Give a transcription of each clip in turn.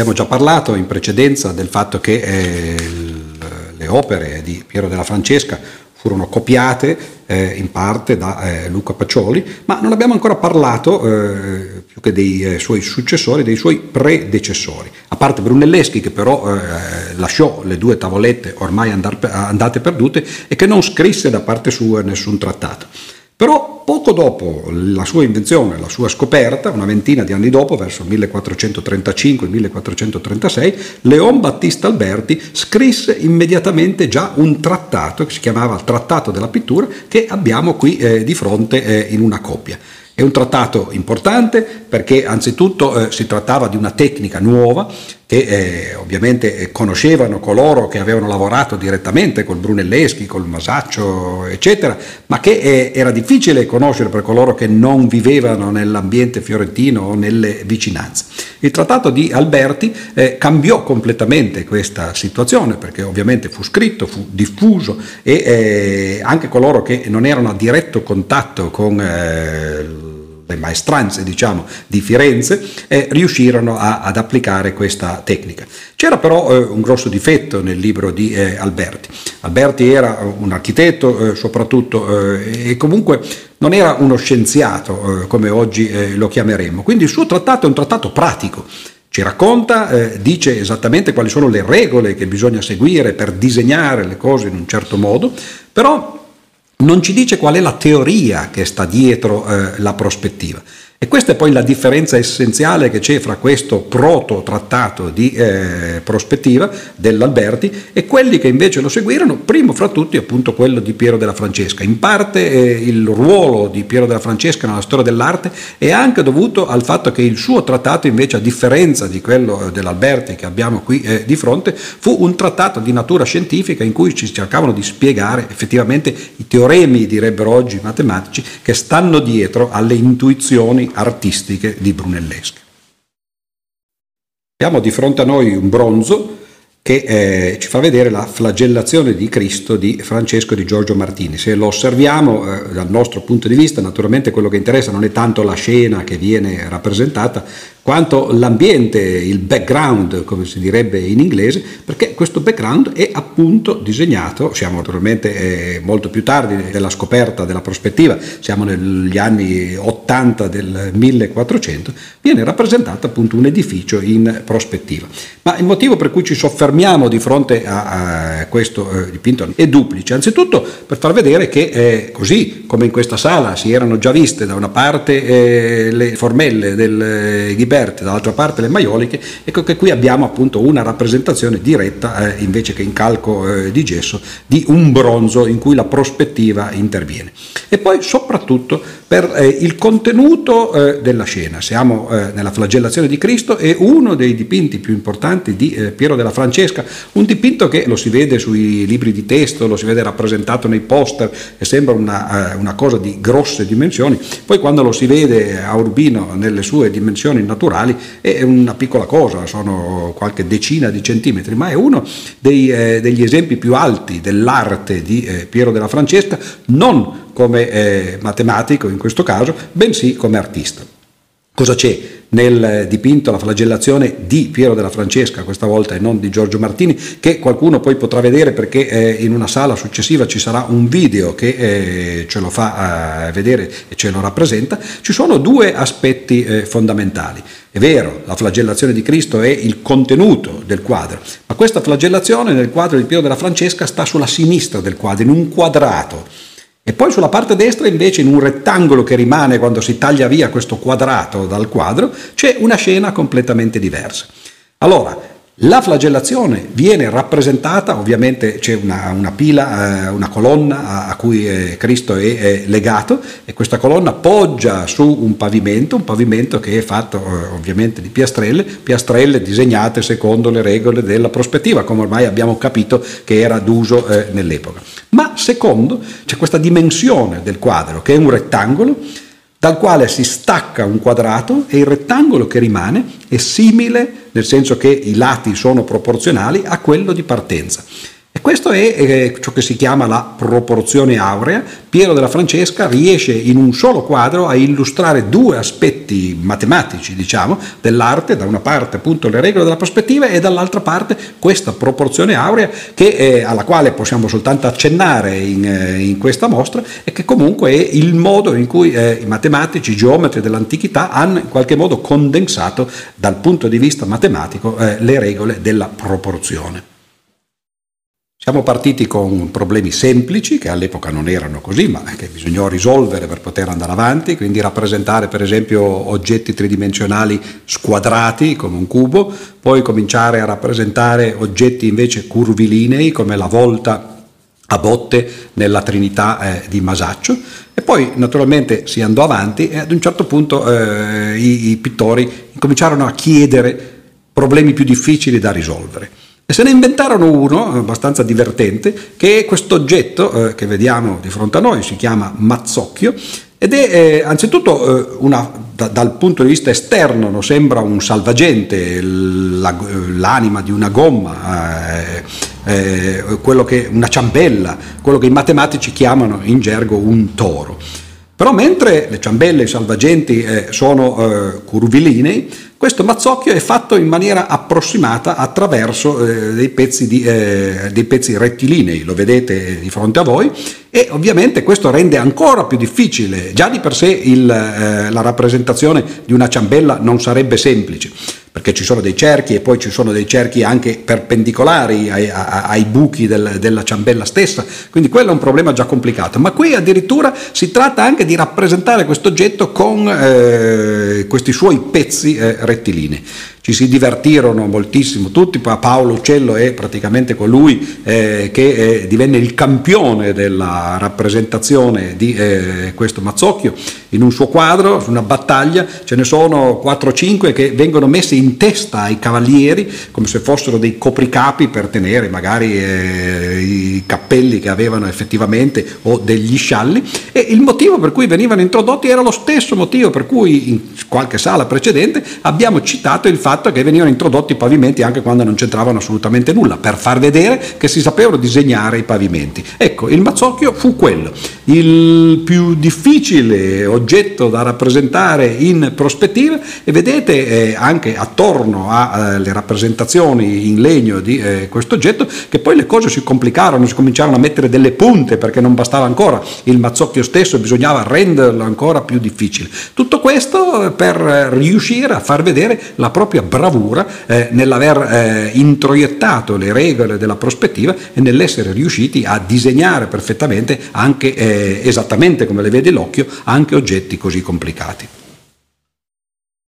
Abbiamo già parlato in precedenza del fatto che eh, le opere di Piero della Francesca furono copiate eh, in parte da eh, Luca Pacioli, ma non abbiamo ancora parlato eh, più che dei eh, suoi successori, dei suoi predecessori, a parte Brunelleschi che però eh, lasciò le due tavolette ormai andar, andate perdute e che non scrisse da parte sua nessun trattato. Però poco dopo la sua invenzione, la sua scoperta, una ventina di anni dopo, verso il 1435-1436, Leon Battista Alberti scrisse immediatamente già un trattato che si chiamava Trattato della pittura che abbiamo qui eh, di fronte eh, in una coppia. È un trattato importante perché anzitutto eh, si trattava di una tecnica nuova che eh, ovviamente eh, conoscevano coloro che avevano lavorato direttamente col Brunelleschi, col Masaccio, eccetera, ma che eh, era difficile conoscere per coloro che non vivevano nell'ambiente fiorentino o nelle vicinanze. Il trattato di Alberti eh, cambiò completamente questa situazione perché ovviamente fu scritto, fu diffuso e eh, anche coloro che non erano a diretto contatto con le maestranze diciamo, di Firenze eh, riuscirono a, ad applicare questa tecnica. C'era però eh, un grosso difetto nel libro di eh, Alberti. Alberti era un architetto eh, soprattutto eh, e comunque non era uno scienziato eh, come oggi lo chiameremmo, quindi il suo trattato è un trattato pratico. Ci racconta, dice esattamente quali sono le regole che bisogna seguire per disegnare le cose in un certo modo, però non ci dice qual è la teoria che sta dietro eh, la prospettiva. E questa è poi la differenza essenziale che c'è fra questo proto-trattato di eh, prospettiva dell'Alberti e quelli che invece lo seguirono, primo fra tutti appunto quello di Piero della Francesca. In parte eh, il ruolo di Piero della Francesca nella storia dell'arte è anche dovuto al fatto che il suo trattato invece, a differenza di quello eh, dell'Alberti che abbiamo qui eh, di fronte, fu un trattato di natura scientifica in cui ci cercavano di spiegare effettivamente i teoremi, direbbero oggi i matematici, che stanno dietro alle intuizioni artistiche di Brunelleschi. Abbiamo di fronte a noi un bronzo che eh, ci fa vedere la flagellazione di Cristo di Francesco di Giorgio Martini. Se lo osserviamo eh, dal nostro punto di vista, naturalmente quello che interessa non è tanto la scena che viene rappresentata, quanto l'ambiente, il background, come si direbbe in inglese, perché questo background è appunto disegnato, siamo naturalmente eh, molto più tardi della scoperta della prospettiva, siamo negli anni 80 del 1400, viene rappresentato appunto un edificio in prospettiva. Ma il motivo per cui ci soffermiamo di fronte a, a questo eh, dipinto è duplice, anzitutto per far vedere che eh, così come in questa sala si erano già viste da una parte eh, le formelle del eh, Ghiberti, dall'altra parte le maioliche, ecco che qui abbiamo appunto una rappresentazione diretta, eh, invece che in calco eh, di gesso, di un bronzo in cui la prospettiva interviene. E poi soprattutto per eh, il contenuto eh, della scena, siamo nella flagellazione di Cristo, è uno dei dipinti più importanti di Piero della Francesca, un dipinto che lo si vede sui libri di testo, lo si vede rappresentato nei poster e sembra una, una cosa di grosse dimensioni, poi quando lo si vede a Urbino nelle sue dimensioni naturali, è una piccola cosa, sono qualche decina di centimetri, ma è uno dei, eh, degli esempi più alti dell'arte di eh, Piero della Francesca, non come eh, matematico in questo caso, bensì come artista. Cosa c'è? nel dipinto La flagellazione di Piero della Francesca, questa volta e non di Giorgio Martini, che qualcuno poi potrà vedere perché eh, in una sala successiva ci sarà un video che eh, ce lo fa eh, vedere e ce lo rappresenta, ci sono due aspetti eh, fondamentali. È vero, la flagellazione di Cristo è il contenuto del quadro, ma questa flagellazione nel quadro di Piero della Francesca sta sulla sinistra del quadro, in un quadrato e poi sulla parte destra invece in un rettangolo che rimane quando si taglia via questo quadrato dal quadro c'è una scena completamente diversa. Allora, la flagellazione viene rappresentata, ovviamente c'è una, una pila, eh, una colonna a, cui eh, Cristo è, è, legato e questa colonna poggia su un pavimento, un pavimento che è fatto eh, ovviamente di piastrelle, piastrelle disegnate secondo le regole della prospettiva, come ormai abbiamo capito che era d'uso nell'epoca. Ma secondo c'è questa dimensione del quadro che è un rettangolo dal quale si stacca un quadrato e il rettangolo che rimane è simile, nel senso che i lati sono proporzionali, a quello di partenza. Questo è eh, ciò che si chiama la proporzione aurea. Piero della Francesca riesce in un solo quadro a illustrare due aspetti matematici, diciamo, dell'arte, da una parte appunto le regole della prospettiva e dall'altra parte questa proporzione aurea che, eh, alla quale possiamo soltanto accennare in, eh, in, questa mostra e che comunque è il modo in cui eh, i matematici, i geometri dell'antichità hanno in qualche modo condensato dal punto di vista matematico le regole della proporzione. Siamo partiti con problemi semplici, che all'epoca non erano così, ma che bisognò risolvere per poter andare avanti, quindi rappresentare per esempio oggetti tridimensionali squadrati come un cubo, poi cominciare a rappresentare oggetti invece curvilinei come la volta a botte nella Trinità eh, di Masaccio e poi naturalmente si andò avanti e ad un certo punto eh, i, i pittori cominciarono a chiedere problemi più difficili da risolvere. E se ne inventarono uno, abbastanza divertente, che è questo oggetto eh, che vediamo di fronte a noi, si chiama mazzocchio, ed è eh, anzitutto eh, una, da, dal punto di vista esterno no, sembra un salvagente, la, l'anima di una gomma, eh, eh, che, una ciambella, quello che i matematici chiamano in gergo un toro. Però mentre le ciambelle, i salvagenti eh, sono curvilinei, questo mazzocchio è fatto in maniera approssimata attraverso eh, dei, pezzi di, eh, dei, pezzi rettilinei, lo vedete di fronte a voi, e ovviamente questo rende ancora più difficile, già di per sé il, eh, la rappresentazione di una ciambella non sarebbe semplice perché ci sono dei cerchi e poi ci sono dei cerchi anche perpendicolari ai, ai buchi del, della ciambella stessa, quindi quello è un problema già complicato, ma qui addirittura si tratta anche di rappresentare questo oggetto con eh, questi suoi pezzi eh, rettilinei ci si divertirono moltissimo. Tutti, Paolo Uccello è praticamente colui eh, che eh, divenne il campione della rappresentazione di eh, questo Mazzocchio. In un suo quadro, una battaglia, ce ne sono 4-5 che vengono messi in testa ai cavalieri come se fossero dei copricapi per tenere magari eh, i cappelli che avevano effettivamente o degli scialli. E il motivo per cui venivano introdotti era lo stesso motivo per cui in qualche sala precedente abbiamo citato il fatto fatto che venivano introdotti i pavimenti anche quando non c'entravano assolutamente nulla, per far vedere che si sapevano disegnare i pavimenti. Ecco, il mazzocchio fu quello. Il più difficile oggetto da rappresentare in prospettiva e vedete eh, anche attorno alle eh, rappresentazioni in legno di eh, questo oggetto che poi le cose si complicarono, si cominciarono a mettere delle punte perché non bastava ancora il mazzocchio stesso, bisognava renderlo ancora più difficile. Tutto questo per riuscire a far vedere la propria propria bravura eh, nell'aver eh, introiettato le regole della prospettiva e nell'essere riusciti a disegnare perfettamente, anche eh, esattamente come le vede l'occhio, anche oggetti così complicati.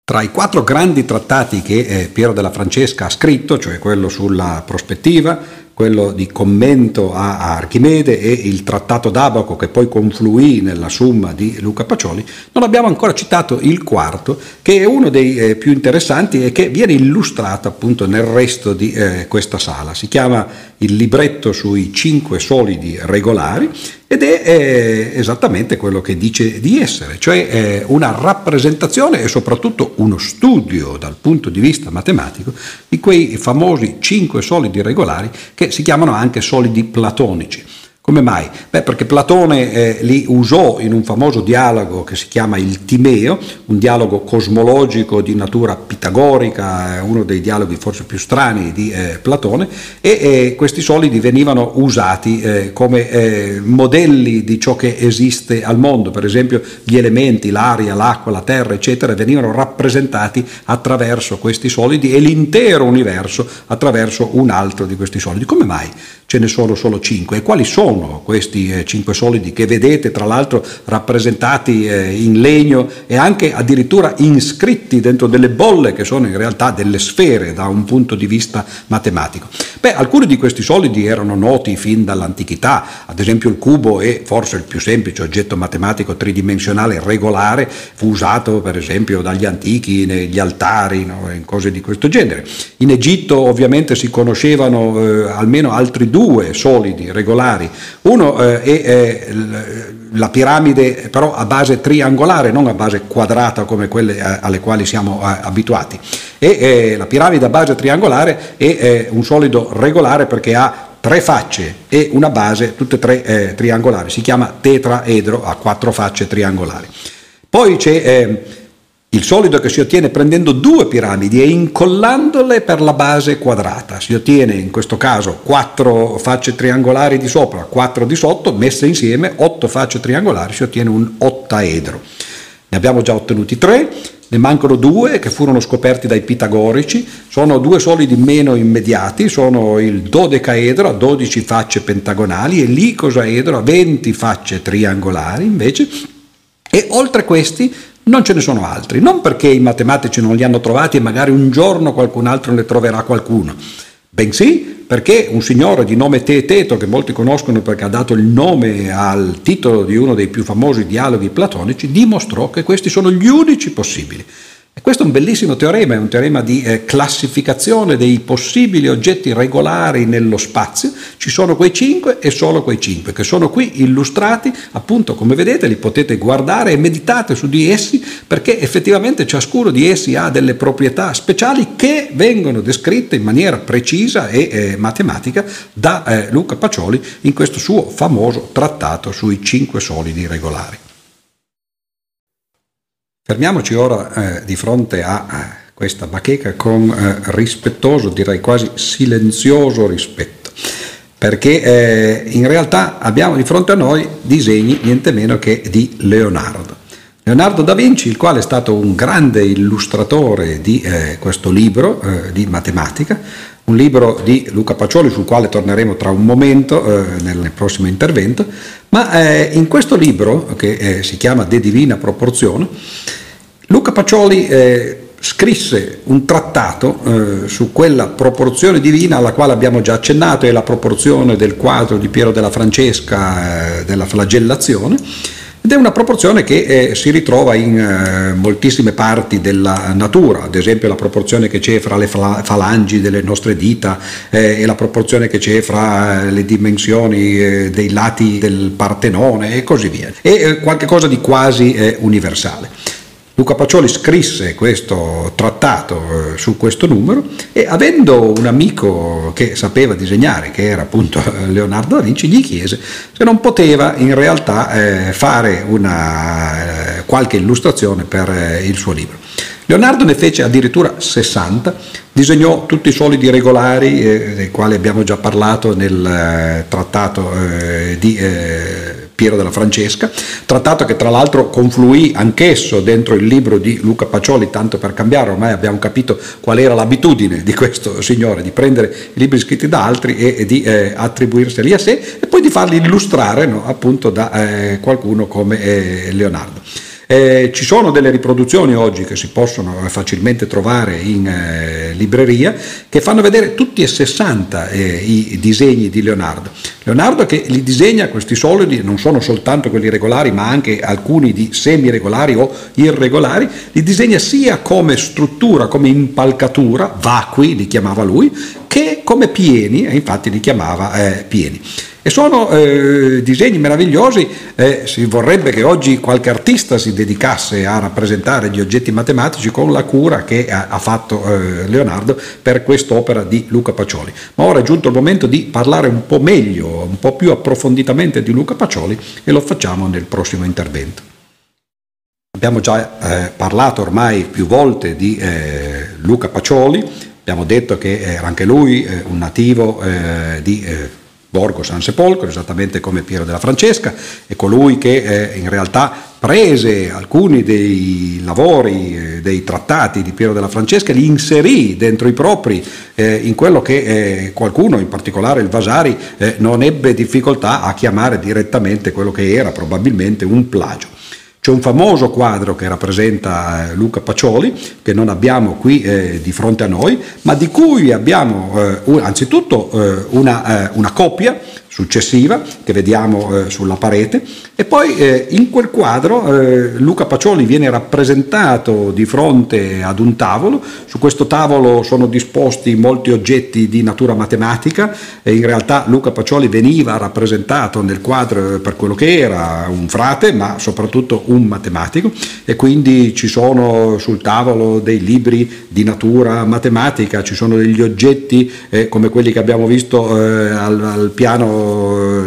Tra i quattro grandi trattati che eh, Piero della Francesca ha scritto, cioè quello sulla prospettiva, quello di commento a Archimede e il trattato d'Abaco che poi confluì nella Summa di Luca Pacioli, non abbiamo ancora citato il quarto che è uno dei eh, più interessanti e che viene illustrato appunto nel resto di eh, questa sala. Si chiama il libretto sui cinque solidi regolari ed è eh, esattamente quello che dice di essere, cioè una rappresentazione e soprattutto uno studio dal punto di vista matematico di quei famosi cinque solidi regolari che si chiamano anche solidi platonici. Come mai? Beh, perché Platone eh, li usò in un famoso dialogo che si chiama il Timeo, un dialogo cosmologico di natura pitagorica, eh, uno dei dialoghi forse più strani di eh, Platone, e eh, questi solidi venivano usati eh, come eh, modelli di ciò che esiste al mondo, per esempio gli elementi, l'aria, l'acqua, la terra, eccetera, venivano rappresentati attraverso questi solidi e l'intero universo attraverso un altro di questi solidi. Come mai? ce ne sono solo cinque. E quali sono questi eh, cinque solidi che vedete tra l'altro rappresentati eh, in legno e anche addirittura iscritti dentro delle bolle che sono in realtà delle sfere da un punto di vista matematico? Beh, alcuni di questi solidi erano noti fin dall'antichità, ad esempio il cubo è forse il più semplice oggetto matematico tridimensionale regolare, fu usato per esempio dagli antichi negli altari, no? in cose di questo genere. In Egitto ovviamente si conoscevano eh, almeno altri due solidi regolari. Uno eh, è eh, la piramide però a base triangolare, non a base quadrata come quelle eh, alle quali siamo eh, abituati. E eh, la piramide a base triangolare è un solido regolare perché ha tre facce e una base, tutte e tre triangolari, si chiama tetraedro, ha quattro facce triangolari. Poi c'è eh, il solido che si ottiene prendendo due piramidi e incollandole per la base quadrata. Si ottiene in questo caso quattro facce triangolari di sopra, quattro di sotto, messe insieme, otto facce triangolari, si ottiene un ottaedro. Ne abbiamo già ottenuti tre, ne mancano due che furono scoperti dai pitagorici, sono due solidi meno immediati, sono il dodecaedro a 12 facce pentagonali e l'icosaedro a 20 facce triangolari invece, e oltre questi non ce ne sono altri, non perché i matematici non li hanno trovati e magari un giorno qualcun altro ne troverà qualcuno, bensì perché un signore di nome Teeteto, che molti conoscono perché ha dato il nome al titolo di uno dei più famosi dialoghi platonici, dimostrò che questi sono gli unici possibili. E questo è un bellissimo teorema, è un teorema di eh, classificazione dei possibili oggetti regolari nello spazio. Ci sono quei cinque e solo quei cinque, che sono qui illustrati, appunto come vedete li potete guardare e meditate su di essi, perché effettivamente ciascuno di essi ha delle proprietà speciali che vengono descritte in maniera precisa e eh, matematica da eh, Luca Pacioli in questo suo famoso trattato sui cinque solidi regolari. Fermiamoci ora eh, di fronte a, questa bacheca con eh, rispettoso, direi quasi silenzioso rispetto, perché eh, in realtà abbiamo di fronte a noi disegni niente meno che di Leonardo. Leonardo da Vinci, il quale è stato un grande illustratore di eh, questo libro eh, di matematica, un libro di Luca Pacioli sul quale torneremo tra un momento eh, nel prossimo intervento, ma eh, in questo libro che eh, si chiama De Divina Proporzione, Luca Pacioli eh, scrisse un trattato eh, su quella proporzione divina alla quale abbiamo già accennato, è la proporzione del quadro di Piero della Francesca eh, della flagellazione, ed è una proporzione che eh, si ritrova in eh, moltissime parti della natura, ad esempio la proporzione che c'è fra le falangi delle nostre dita eh, e la proporzione che c'è fra eh, le dimensioni eh, dei lati del Partenone e così via. È eh, qualcosa di quasi universale. Luca Pacioli scrisse questo trattato eh, su questo numero e avendo un amico che sapeva disegnare, che era appunto Leonardo da Vinci, gli chiese se non poteva in realtà eh, fare una, eh, qualche illustrazione per eh, il suo libro. Leonardo ne fece addirittura 60, disegnò tutti i solidi regolari, eh, dei quali abbiamo già parlato nel eh, trattato di Piero della Francesca, trattato che tra l'altro confluì anch'esso dentro il libro di Luca Pacioli, tanto per cambiare, ormai abbiamo capito qual era l'abitudine di questo signore, di prendere i libri scritti da altri e, e di eh, attribuirseli a sé e poi di farli illustrare no, appunto da eh, qualcuno come eh, Leonardo. Eh, ci sono delle riproduzioni oggi che si possono facilmente trovare in eh, libreria che fanno vedere tutti e 60 eh, i disegni di Leonardo. Leonardo che li disegna questi solidi, non sono soltanto quelli regolari ma anche alcuni di semi-regolari o irregolari, li disegna sia come struttura, come impalcatura, vacui li chiamava lui, che come pieni, e infatti li chiamava eh, pieni. E sono eh, disegni meravigliosi, eh, si vorrebbe che oggi qualche artista si dedicasse a rappresentare gli oggetti matematici con la cura che ha, ha fatto eh, Leonardo per quest'opera di Luca Pacioli. Ma ora è giunto il momento di parlare un po' meglio, un po' più approfonditamente di Luca Pacioli e lo facciamo nel prossimo intervento. Abbiamo già eh, parlato ormai più volte di eh, Luca Pacioli, abbiamo detto che era anche lui eh, un nativo di Borgo San Sepolcro, esattamente come Piero della Francesca, è colui che eh, in realtà prese alcuni dei lavori, eh, dei trattati di Piero della Francesca, li inserì dentro i propri eh, in quello che eh, qualcuno, in particolare il Vasari, eh, non ebbe difficoltà a chiamare direttamente quello che era probabilmente un plagio. C'è un famoso quadro che rappresenta eh, Luca Pacioli, che non abbiamo qui eh, di fronte a noi, ma di cui abbiamo eh, anzitutto eh, una, eh, una, copia successiva che vediamo eh, sulla parete. E poi eh, in quel quadro eh, Luca Pacioli viene rappresentato di fronte ad un tavolo, su questo tavolo sono disposti molti oggetti di natura matematica e in realtà Luca Pacioli veniva rappresentato nel quadro per quello che era un frate ma soprattutto un matematico. E quindi ci sono sul tavolo dei libri di natura matematica, ci sono degli oggetti eh, come quelli che abbiamo visto eh, al, al piano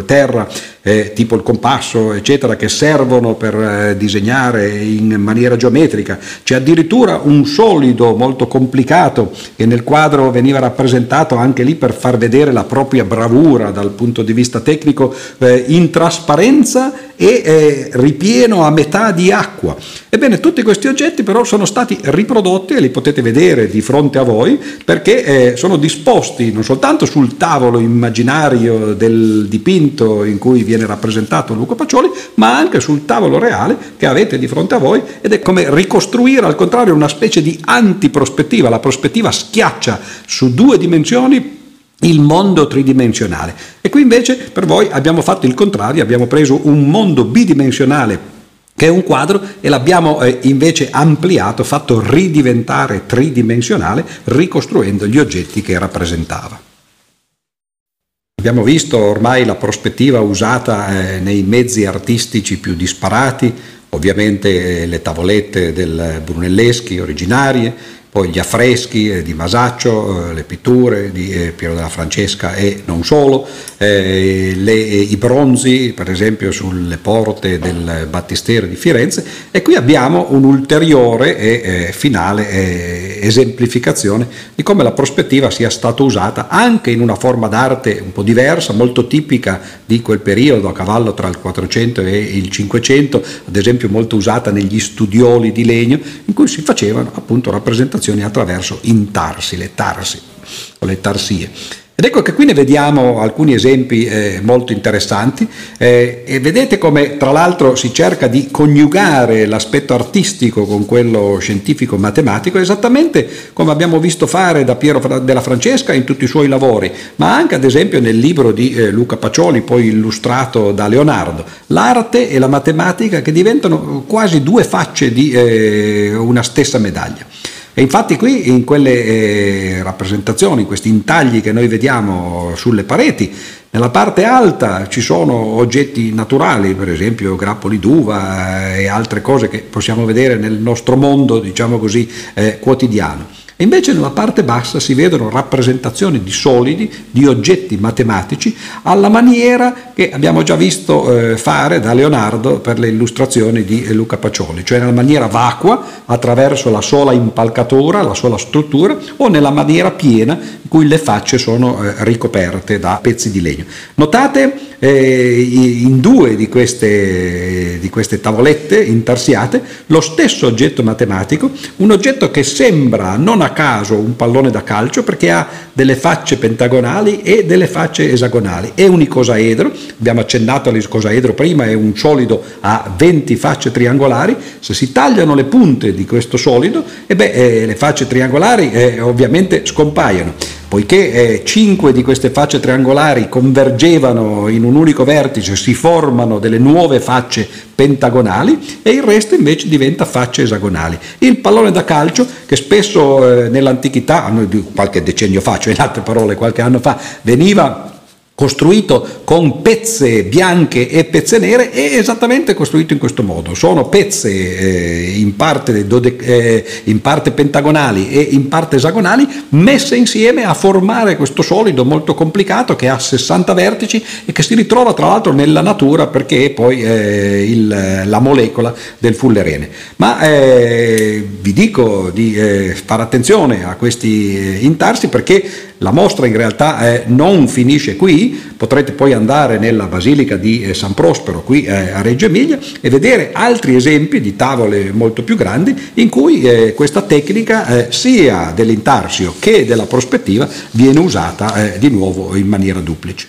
terra eh, tipo il compasso, eccetera, che servono per eh, disegnare in maniera geometrica. C'è addirittura un solido molto complicato che nel quadro veniva rappresentato anche lì per far vedere la propria bravura dal punto di vista tecnico eh, in trasparenza e eh, ripieno a metà di acqua. Ebbene, tutti questi oggetti però sono stati riprodotti e li potete vedere di fronte a voi perché eh, sono disposti non soltanto sul tavolo immaginario del dipinto in cui viene rappresentato Luca Pacioli, ma anche sul tavolo reale che avete di fronte a voi ed è come ricostruire al contrario una specie di antiprospettiva, la prospettiva schiaccia su due dimensioni il mondo tridimensionale. E qui invece per voi abbiamo fatto il contrario, abbiamo preso un mondo bidimensionale che è un quadro e l'abbiamo eh, invece ampliato, fatto ridiventare tridimensionale, ricostruendo gli oggetti che rappresentava. Abbiamo visto ormai la prospettiva usata eh, nei mezzi artistici più disparati, ovviamente eh, le tavolette del Brunelleschi originarie, poi gli affreschi eh, di Masaccio, eh, le pitture di eh, Piero della Francesca e non solo, le, i bronzi per esempio sulle porte del battistero di Firenze. E qui abbiamo un'ulteriore e finale esemplificazione di come la prospettiva sia stata usata anche in una forma d'arte un po' diversa, molto tipica di quel periodo a cavallo tra il 400 e il 500, ad esempio molto usata negli studioli di legno in cui si facevano appunto rappresentazioni comunicazioni attraverso intarsi, le tarsi o le tarsie. Ed ecco che qui ne vediamo alcuni esempi eh, molto interessanti eh, e vedete come tra l'altro si cerca di coniugare l'aspetto artistico con quello scientifico matematico esattamente come abbiamo visto fare da Piero della Francesca in tutti i suoi lavori, ma anche ad esempio nel libro di eh, Luca Pacioli, poi illustrato da Leonardo, l'arte e la matematica che diventano quasi due facce di eh, una stessa medaglia. E infatti qui in quelle eh, rappresentazioni, in questi intagli che noi vediamo sulle pareti, nella parte alta ci sono oggetti naturali, per esempio grappoli d'uva eh, e altre cose che possiamo vedere nel nostro mondo, diciamo così, eh, quotidiano. E invece nella parte bassa si vedono rappresentazioni di solidi, di oggetti matematici, alla maniera che abbiamo già visto eh, fare da Leonardo per le illustrazioni di Luca Pacioli, cioè nella maniera vacua, attraverso la sola impalcatura, la sola struttura, o nella maniera piena, in cui le facce sono eh, ricoperte da pezzi di legno. Notate eh, in due di queste, di queste tavolette intarsiate lo stesso oggetto matematico, un oggetto che sembra non a caso un pallone da calcio perché ha delle facce pentagonali e delle facce esagonali. È un icosaedro, abbiamo accennato all'icosaedro prima, è un solido a 20 facce triangolari, se si tagliano le punte di questo solido, e beh, eh, le facce triangolari eh, ovviamente scompaiono poiché eh, cinque di queste facce triangolari convergevano in un unico vertice, si formano delle nuove facce pentagonali e il resto invece diventa facce esagonali. Il pallone da calcio, che spesso eh, nell'antichità, qualche decennio fa, cioè in altre parole qualche anno fa, veniva costruito con pezze bianche e pezze nere è esattamente costruito in questo modo. Sono pezze eh, in, parte dode, eh, in, parte pentagonali e in parte esagonali messe insieme a formare questo solido molto complicato che ha 60 vertici e che si ritrova tra l'altro nella natura perché è poi eh, il, la molecola del fullerene. Ma eh, vi dico di eh, fare attenzione a questi eh, intarsi perché la mostra in realtà eh, non finisce qui, potrete poi andare nella Basilica di eh, San Prospero qui eh, a Reggio Emilia e vedere altri esempi di tavole molto più grandi in cui eh, questa tecnica eh, sia dell'intarsio che della prospettiva viene usata eh, di nuovo in maniera duplice.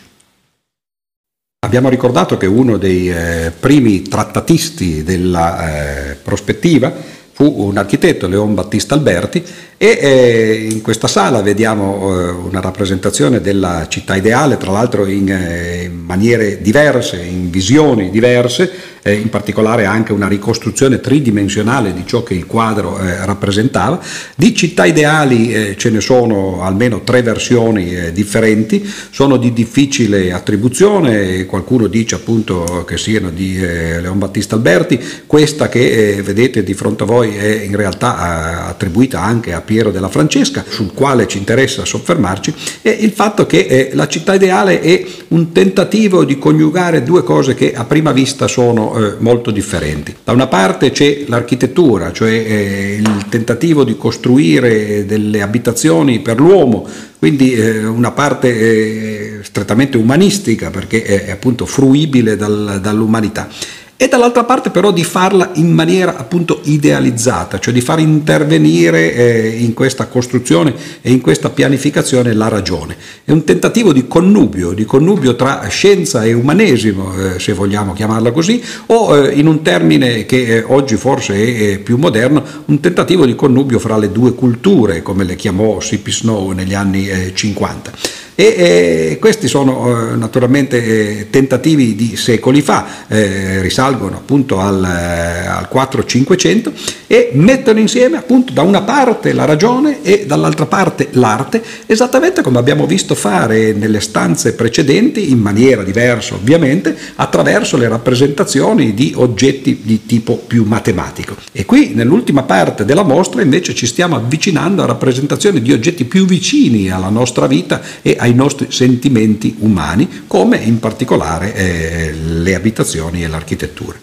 Abbiamo ricordato che uno dei primi trattatisti della prospettiva fu un architetto, Leon Battista Alberti, E eh, in questa sala vediamo eh, una rappresentazione della città ideale, tra l'altro in, eh, in maniere diverse, in visioni diverse, eh, in particolare anche una ricostruzione tridimensionale di ciò che il quadro eh, rappresentava. Di città ideali eh, ce ne sono almeno tre versioni differenti, sono di difficile attribuzione, qualcuno dice appunto che siano di Leon Battista Alberti, questa che vedete di fronte a voi è in realtà attribuita anche a Piero della Francesca, sul quale ci interessa soffermarci, è il fatto che la città ideale è un tentativo di coniugare due cose che a prima vista sono eh, molto differenti. Da una parte c'è l'architettura, cioè eh, il tentativo di costruire delle abitazioni per l'uomo, quindi eh, una parte eh, strettamente umanistica perché è, è appunto fruibile dal, dall'umanità e dall'altra parte però di farla in maniera appunto idealizzata, cioè di far intervenire eh, in questa costruzione e in questa pianificazione la ragione. È un tentativo di connubio, di connubio tra scienza e umanesimo, eh, se vogliamo chiamarla così, o eh, in un termine che eh, oggi forse è più moderno, un tentativo di connubio fra le due culture, come le chiamò C.P. Snow negli anni 50. E eh, questi sono eh, naturalmente eh, tentativi di secoli fa, eh, risalgono appunto al, eh, al 4-500 e mettono insieme appunto da una parte la ragione e dall'altra parte l'arte, esattamente come abbiamo visto fare nelle stanze precedenti, in maniera diversa ovviamente, attraverso le rappresentazioni di oggetti di tipo più matematico. E qui nell'ultima parte della mostra invece ci stiamo avvicinando a rappresentazioni di oggetti più vicini alla nostra vita e ai nostri sentimenti umani, come in particolare eh, le abitazioni e l'architettura.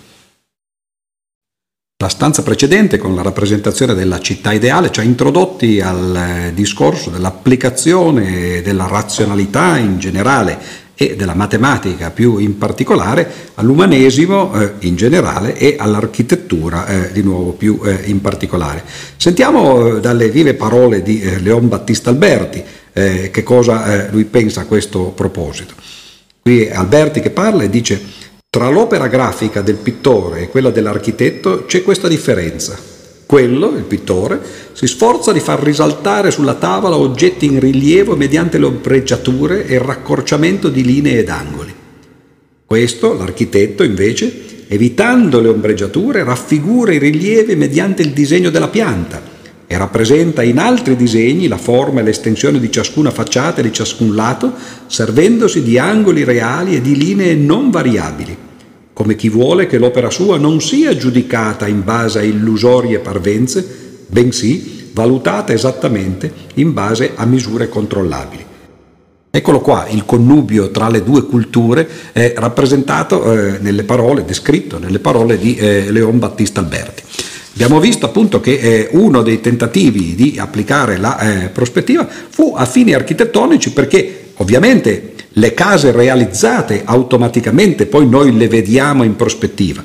La stanza precedente, con la rappresentazione della città ideale, ci ha introdotti al eh, discorso dell'applicazione della razionalità in generale e della matematica più in particolare, all'umanesimo eh, in generale e all'architettura eh, di nuovo più eh, in particolare. Sentiamo eh, dalle vive parole di eh, Leon Battista Alberti, eh, che cosa eh, lui pensa a questo proposito. Qui è Alberti che parla e dice tra l'opera grafica del pittore e quella dell'architetto c'è questa differenza. Quello, il pittore, si sforza di far risaltare sulla tavola oggetti in rilievo mediante le ombreggiature e il raccorciamento di linee ed angoli. Questo, l'architetto, invece, evitando le ombreggiature, raffigura i rilievi mediante il disegno della pianta, e rappresenta in altri disegni la forma e l'estensione di ciascuna facciata e di ciascun lato, servendosi di angoli reali e di linee non variabili, come chi vuole che l'opera sua non sia giudicata in base a illusorie parvenze, bensì valutata esattamente in base a misure controllabili. Eccolo qua, il connubio tra le due culture è rappresentato eh, nelle parole, descritto nelle parole di eh, Leon Battista Alberti. Abbiamo visto appunto che eh, uno dei tentativi di applicare la eh, prospettiva fu a fini architettonici perché ovviamente le case realizzate automaticamente poi noi le vediamo in prospettiva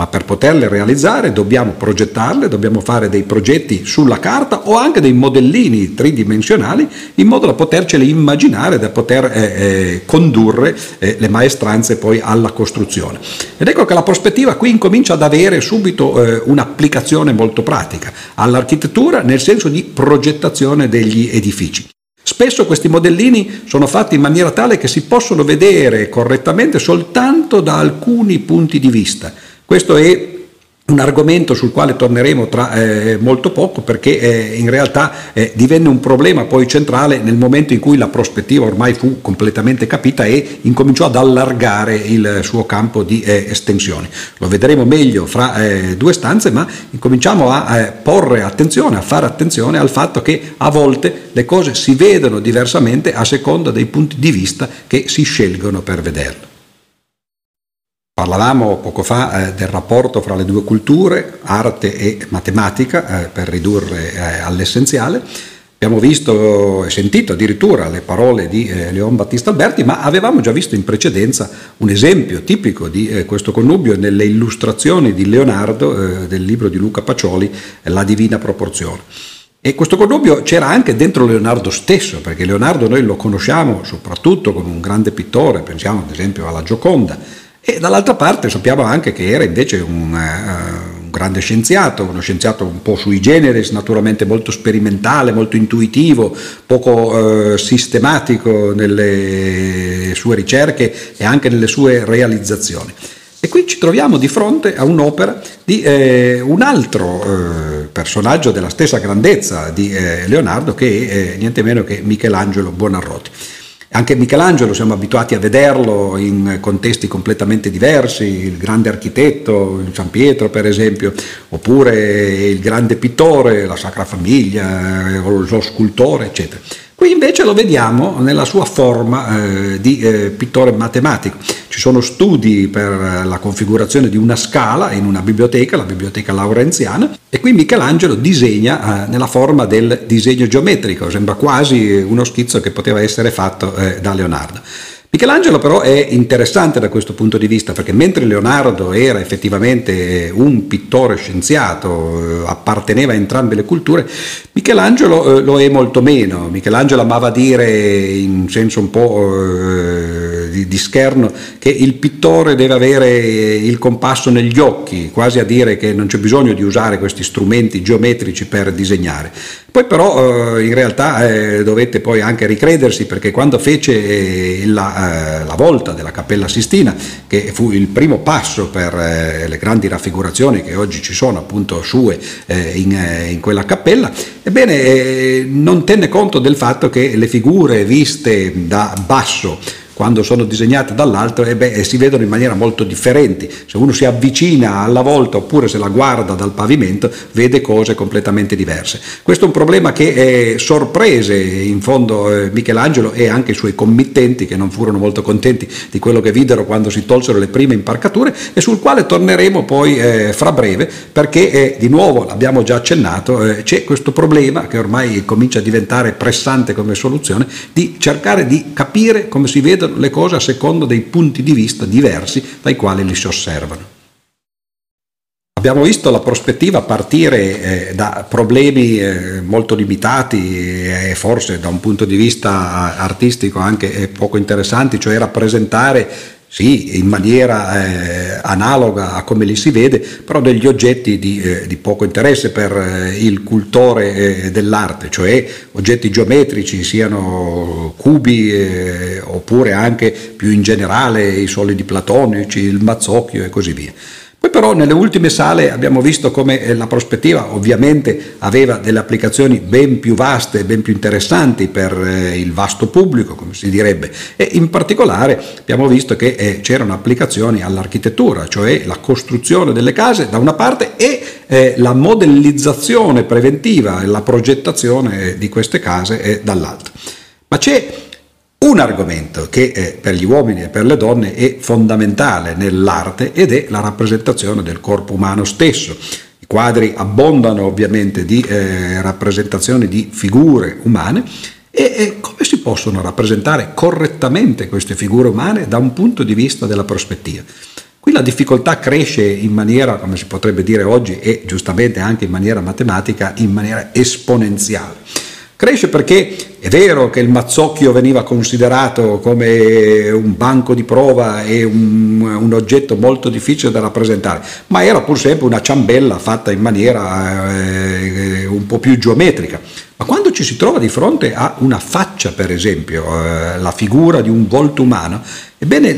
ma per poterle realizzare dobbiamo progettarle, dobbiamo fare dei progetti sulla carta o anche dei modellini tridimensionali in modo da poterceli immaginare, da poter eh, eh, condurre eh, le maestranze poi alla costruzione. Ed ecco che la prospettiva qui incomincia ad avere subito eh, un'applicazione molto pratica all'architettura nel senso di progettazione degli edifici. Spesso questi modellini sono fatti in maniera tale che si possono vedere correttamente soltanto da alcuni punti di vista questo è un argomento sul quale torneremo tra eh, molto poco perché eh, in realtà eh, divenne un problema poi centrale nel momento in cui la prospettiva ormai fu completamente capita e incominciò ad allargare il suo campo di eh, estensione. Lo vedremo meglio fra eh, due stanze, ma incominciamo a eh, porre attenzione, a fare attenzione al fatto che a volte le cose si vedono diversamente a seconda dei punti di vista che si scelgono per vederlo. Parlavamo poco fa eh, del rapporto fra le due culture, arte e matematica, eh, per ridurre eh, all'essenziale. Abbiamo visto e sentito addirittura le parole di eh, Leon Battista Alberti, ma avevamo già visto in precedenza un esempio tipico di eh, questo connubio nelle illustrazioni di Leonardo eh, del libro di Luca Pacioli, La Divina Proporzione. E questo connubio c'era anche dentro Leonardo stesso, perché Leonardo noi lo conosciamo soprattutto come un grande pittore, pensiamo ad esempio alla Gioconda, e dall'altra parte sappiamo anche che era invece un, uh, un grande scienziato, uno scienziato un po' sui generis, naturalmente molto sperimentale, molto intuitivo, poco eh, sistematico nelle sue ricerche e anche nelle sue realizzazioni. E qui ci troviamo di fronte a un'opera di eh, un altro eh, personaggio della stessa grandezza di eh, Leonardo che è eh, niente meno che Michelangelo Buonarroti. Anche Michelangelo siamo abituati a vederlo in contesti completamente diversi, il grande architetto, San Pietro per esempio, oppure il grande pittore, la Sacra Famiglia, lo scultore, eccetera. Qui invece lo vediamo nella sua forma eh, di eh, pittore matematico. Ci sono studi per la configurazione di una scala in una biblioteca, la biblioteca laurenziana, e qui Michelangelo disegna eh, nella forma del disegno geometrico, sembra quasi uno schizzo che poteva essere fatto eh, da Leonardo. Michelangelo però è interessante da questo punto di vista perché mentre Leonardo era effettivamente un pittore scienziato, eh, apparteneva a entrambe le culture, Michelangelo eh, lo è molto meno. Michelangelo amava dire in senso un po' eh, di, scherno che il pittore deve avere il compasso negli occhi, quasi a dire che non c'è bisogno di usare questi strumenti geometrici per disegnare. Poi però eh, in realtà eh, dovette poi anche ricredersi perché quando fece eh, la, la, volta della Cappella Sistina, che fu il primo passo per le grandi raffigurazioni che oggi ci sono appunto sue in, in quella cappella, ebbene non tenne conto del fatto che le figure viste da basso quando sono disegnate dall'alto eh beh, si vedono in maniera molto differenti. Se uno si avvicina alla volta oppure se la guarda dal pavimento vede cose completamente diverse. Questo è un problema che eh, sorprese in fondo eh, Michelangelo e anche i suoi committenti che non furono molto contenti di quello che videro quando si tolsero le prime imparcature e sul quale torneremo poi eh, fra breve perché eh, di nuovo l'abbiamo già accennato c'è questo problema che ormai comincia a diventare pressante come soluzione di cercare di capire come si vedono le cose a seconda dei punti di vista diversi dai quali li si osservano. Abbiamo visto la prospettiva partire eh, da problemi eh, molto limitati e forse da un punto di vista artistico anche eh, poco interessanti, cioè rappresentare sì, in maniera eh, analoga a come li si vede, però degli oggetti di, eh, di poco interesse per eh, il cultore eh, dell'arte, cioè oggetti geometrici, siano cubi eh, oppure anche più in generale i solidi platonici, il mazzocchio e così via. Poi però nelle ultime sale abbiamo visto come eh, la prospettiva ovviamente aveva delle applicazioni ben più vaste, ben più interessanti per eh, il vasto pubblico, come si direbbe, e in particolare abbiamo visto che eh, c'erano applicazioni all'architettura, cioè la costruzione delle case da una parte e la modellizzazione preventiva e la progettazione di queste case dall'altra. Ma c'è un argomento che eh, per gli uomini e per le donne è fondamentale nell'arte ed è la rappresentazione del corpo umano stesso. I quadri abbondano ovviamente di eh, rappresentazioni di figure umane e, e come si possono rappresentare correttamente queste figure umane da un punto di vista della prospettiva. Qui la difficoltà cresce in maniera, come si potrebbe dire oggi, e giustamente anche in maniera matematica, in maniera esponenziale. Cresce perché è vero che il mazzocchio veniva considerato come un banco di prova e un, un, oggetto molto difficile da rappresentare, ma era pur sempre una ciambella fatta in maniera eh, un po' più geometrica. Ma quando ci si trova di fronte a una faccia, per esempio, eh, la figura di un volto umano, ebbene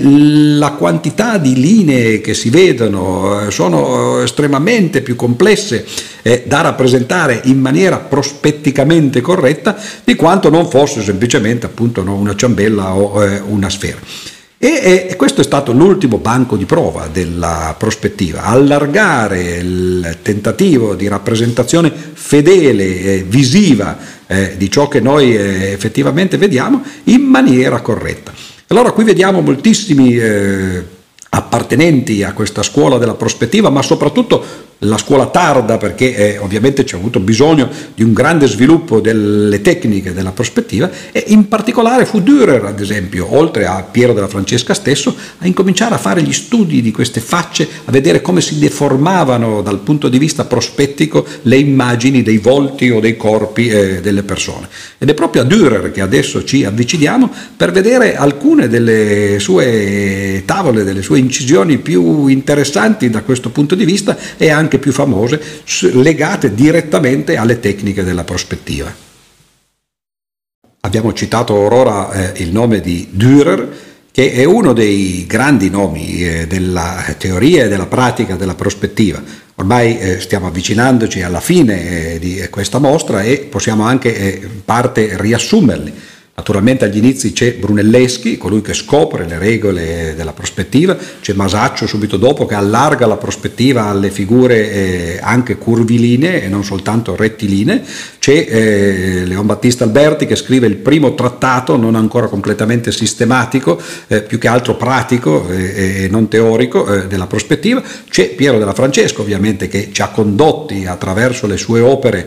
la quantità di linee che si vedono eh, sono estremamente più complesse eh, da rappresentare in maniera prospetticamente corretta di quanto non fosse semplicemente appunto una ciambella o eh, una sfera. E, e, questo è stato l'ultimo banco di prova della prospettiva, allargare il tentativo di rappresentazione fedele, e visiva eh, di ciò che noi eh, effettivamente vediamo in maniera corretta. Allora qui vediamo moltissimi eh, appartenenti a questa scuola della prospettiva, ma soprattutto la scuola tarda perché eh, ovviamente c'è avuto bisogno di un grande sviluppo delle tecniche della prospettiva e in particolare fu Dürer ad esempio, oltre a Piero della Francesca stesso, a incominciare a fare gli studi di queste facce, a vedere come si deformavano dal punto di vista prospettico le immagini dei volti o dei corpi eh, delle persone. Ed è proprio a Dürer che adesso ci avviciniamo per vedere alcune delle sue tavole, delle sue incisioni più interessanti da questo punto di vista e anche anche più famose, legate direttamente alle tecniche della prospettiva. Abbiamo citato ora eh, il nome di Dürer, che è uno dei grandi nomi eh, della teoria e della pratica della prospettiva. Ormai eh, stiamo avvicinandoci alla fine eh, di questa mostra e possiamo anche eh, in parte riassumerli. Naturalmente agli inizi c'è Brunelleschi, colui che scopre le regole della prospettiva, c'è Masaccio subito dopo che allarga la prospettiva alle figure eh, anche curvilinee e non soltanto rettilinee, c'è eh, Leon Battista Alberti che scrive il primo trattato, non ancora completamente sistematico, eh, più che altro pratico e non teorico della prospettiva, c'è Piero della Francesco ovviamente che ci ha condotti attraverso le sue opere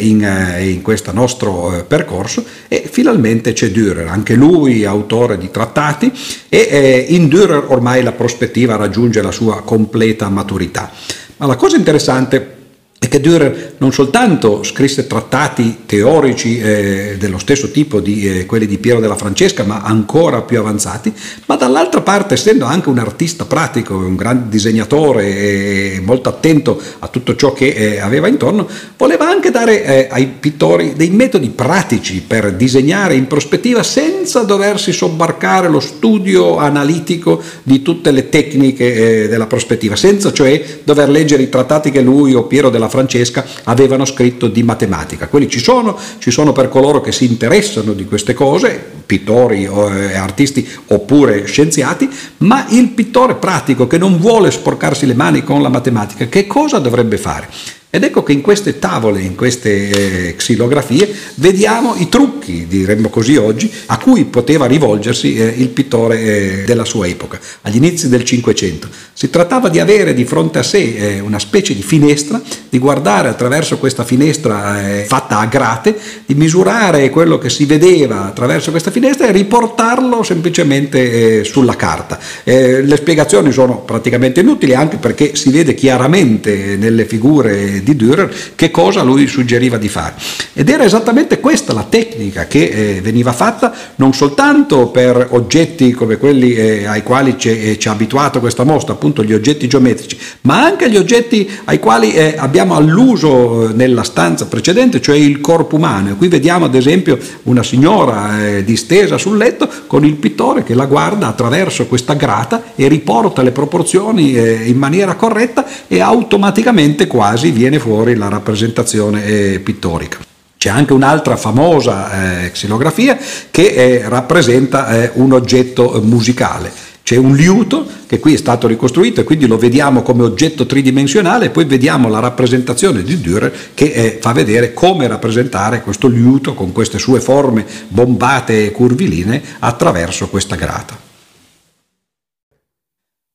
in questo nostro percorso e finalmente ovviamente c'è Dürer, anche lui autore di trattati e eh, in Dürer ormai la prospettiva raggiunge la sua completa maturità. Ma la cosa interessante e che Dürer non soltanto scrisse trattati teorici eh, dello stesso tipo di eh, quelli di Piero della Francesca, ma ancora più avanzati, ma dall'altra parte, essendo anche un artista pratico, un grande disegnatore e molto attento a tutto ciò che eh, aveva intorno, voleva anche dare eh, ai pittori dei metodi pratici per disegnare in prospettiva senza doversi sobbarcare lo studio analitico di tutte le tecniche eh, della prospettiva, senza cioè dover leggere i trattati che lui o Piero della Francesca avevano scritto di matematica. Quelli ci sono, ci sono per coloro che si interessano di queste cose, pittori, eh, artisti oppure scienziati, ma il pittore pratico che non vuole sporcarsi le mani con la matematica, che cosa dovrebbe fare? Ed ecco che in queste tavole, in queste eh, xilografie, vediamo i trucchi, diremmo così oggi, a cui poteva rivolgersi eh, il pittore eh, della sua epoca, agli inizi del Cinquecento. Si trattava di avere di fronte a sé eh, una specie di finestra, di guardare attraverso questa finestra eh, fatta a grate, di misurare quello che si vedeva attraverso questa finestra e riportarlo semplicemente eh, sulla carta. le spiegazioni sono praticamente inutili anche perché si vede chiaramente nelle figure di Dürer che cosa lui suggeriva di fare. Ed era esattamente questa la tecnica che eh, veniva fatta non soltanto per oggetti come quelli eh, ai quali ci, eh, ha abituato questa mostra, appunto gli oggetti geometrici, ma anche gli oggetti ai quali eh, abbiamo alluso eh, nella stanza precedente, cioè il corpo umano. Qui vediamo ad esempio una signora eh, distesa sul letto con il pittore che la guarda attraverso questa grata e riporta le proporzioni in maniera corretta e automaticamente quasi viene viene fuori la rappresentazione pittorica. C'è anche un'altra famosa eh, xilografia che eh, rappresenta eh, un oggetto musicale. C'è un liuto che qui è stato ricostruito e quindi lo vediamo come oggetto tridimensionale poi vediamo la rappresentazione di Dürer che eh, fa vedere come rappresentare questo liuto con queste sue forme bombate e curviline attraverso questa grata.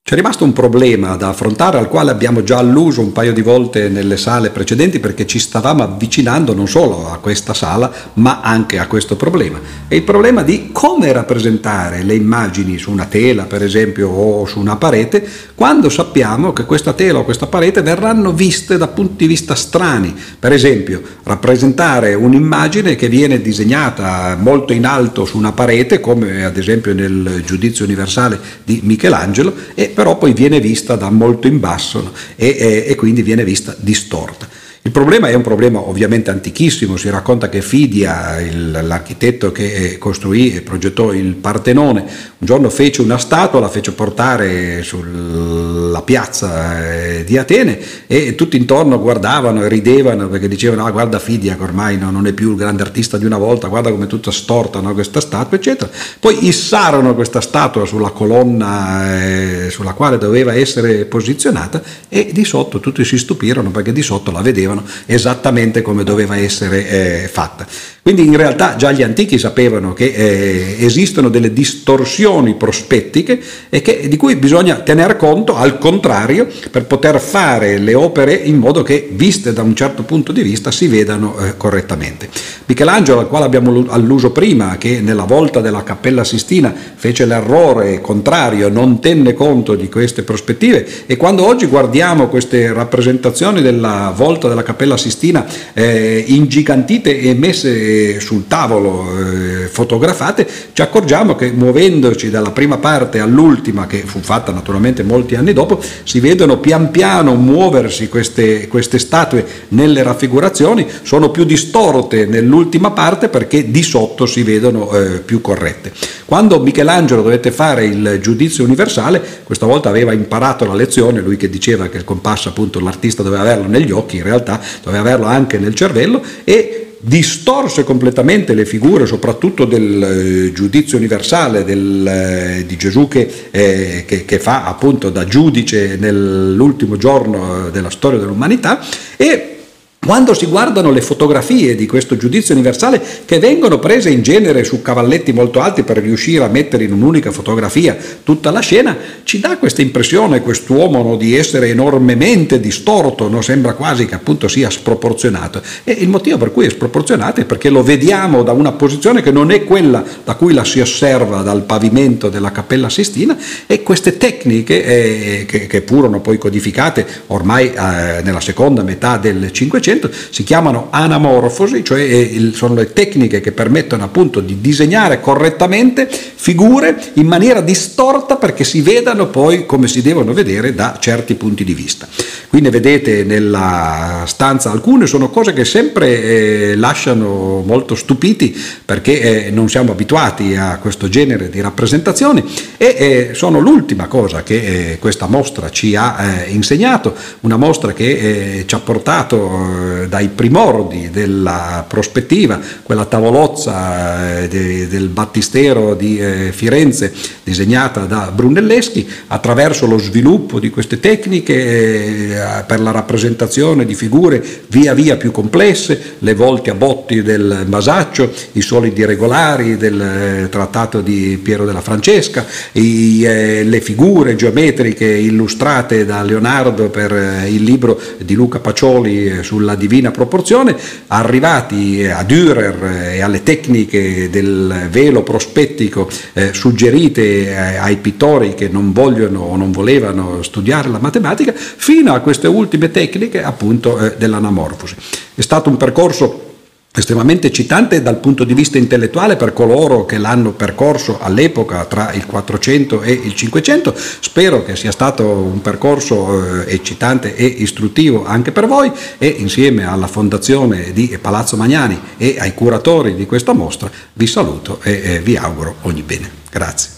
C'è rimasto un problema da affrontare al quale abbiamo già alluso un paio di volte nelle sale precedenti perché ci stavamo avvicinando non solo a questa sala ma anche a questo problema. È il problema di come rappresentare le immagini su una tela per esempio o su una parete quando sappiamo che questa tela o questa parete verranno viste da punti di vista strani. Per esempio rappresentare un'immagine che viene disegnata molto in alto su una parete come ad esempio nel giudizio universale di Michelangelo e però poi viene vista da molto in basso e, e, e quindi viene vista distorta. Il problema è un problema ovviamente antichissimo, si racconta che Fidia, il, l'architetto che costruì e progettò il Partenone, un giorno fece una statua, la fece portare sulla piazza eh, di Atene e tutti intorno guardavano e ridevano perché dicevano ah, guarda Fidia che ormai no, non è più il grande artista di una volta, guarda come è tutta storta no, questa statua eccetera. Poi issarono questa statua sulla colonna eh, sulla quale doveva essere posizionata e di sotto tutti si stupirono perché di sotto la vedevano esattamente come doveva essere eh, fatta. Quindi in realtà già gli antichi sapevano che eh, esistono delle distorsioni prospettiche e che, di cui bisogna tener conto al contrario per poter fare le opere in modo che viste da un certo punto di vista si vedano eh, correttamente. Michelangelo, al quale abbiamo alluso prima, che nella volta della Cappella Sistina fece l'errore contrario, non tenne conto di queste prospettive e quando oggi guardiamo queste rappresentazioni della volta della Cappella Sistina eh, ingigantite e messe sul tavolo, eh, fotografate, ci accorgiamo che muovendoci dalla prima parte all'ultima, che fu fatta naturalmente molti anni dopo, si vedono pian piano muoversi queste, queste statue nelle raffigurazioni, sono più distorte nell'ultima parte perché di sotto si vedono eh, più corrette. Quando Michelangelo dovette fare il giudizio universale, questa volta aveva imparato la lezione, lui che diceva che il compasso appunto l'artista doveva averlo negli occhi, in realtà doveva averlo anche nel cervello e distorse completamente le figure, soprattutto del eh, giudizio universale del, eh, di Gesù che, eh, che, che, fa appunto da giudice nell'ultimo giorno della storia dell'umanità e quando si guardano le fotografie di questo giudizio universale che vengono prese in genere su cavalletti molto alti per riuscire a mettere in un'unica fotografia tutta la scena, ci dà questa impressione quest'uomo no, di essere enormemente distorto, no? sembra quasi che appunto sia sproporzionato. E il motivo per cui è sproporzionato è perché lo vediamo da una posizione che non è quella da cui la si osserva dal pavimento della Cappella Sistina e queste tecniche eh, che, che, furono poi codificate ormai eh, nella seconda metà del Cinquecento si chiamano anamorfosi, cioè eh, sono le tecniche che permettono appunto di disegnare correttamente figure in maniera distorta perché si vedano poi come si devono vedere da certi punti di vista. Qui ne vedete nella stanza alcune, sono cose che sempre eh, lasciano molto stupiti perché eh, non siamo abituati a questo genere di rappresentazioni e sono l'ultima cosa che questa mostra ci ha insegnato, una mostra che ci ha portato eh, dai primordi della prospettiva, quella tavolozza eh, de, del battistero di eh, Firenze disegnata da Brunelleschi, attraverso lo sviluppo di queste tecniche eh, per la rappresentazione di figure via via più complesse, le volte a botti del Masaccio, i solidi regolari del trattato di Piero della Francesca, i, le figure geometriche illustrate da Leonardo per il libro di Luca Pacioli sulla divina proporzione, arrivati a Dürer e alle tecniche del velo prospettico eh, suggerite eh, ai pittori che non vogliono o non volevano studiare la matematica, fino a queste ultime tecniche appunto eh, dell'anamorfosi. È stato un percorso estremamente eccitante dal punto di vista intellettuale per coloro che l'hanno percorso all'epoca tra il 400 e il 500. Spero che sia stato un percorso eh, eccitante e istruttivo anche per voi e insieme alla fondazione di Palazzo Magnani e ai curatori di questa mostra vi saluto e vi auguro ogni bene. Grazie.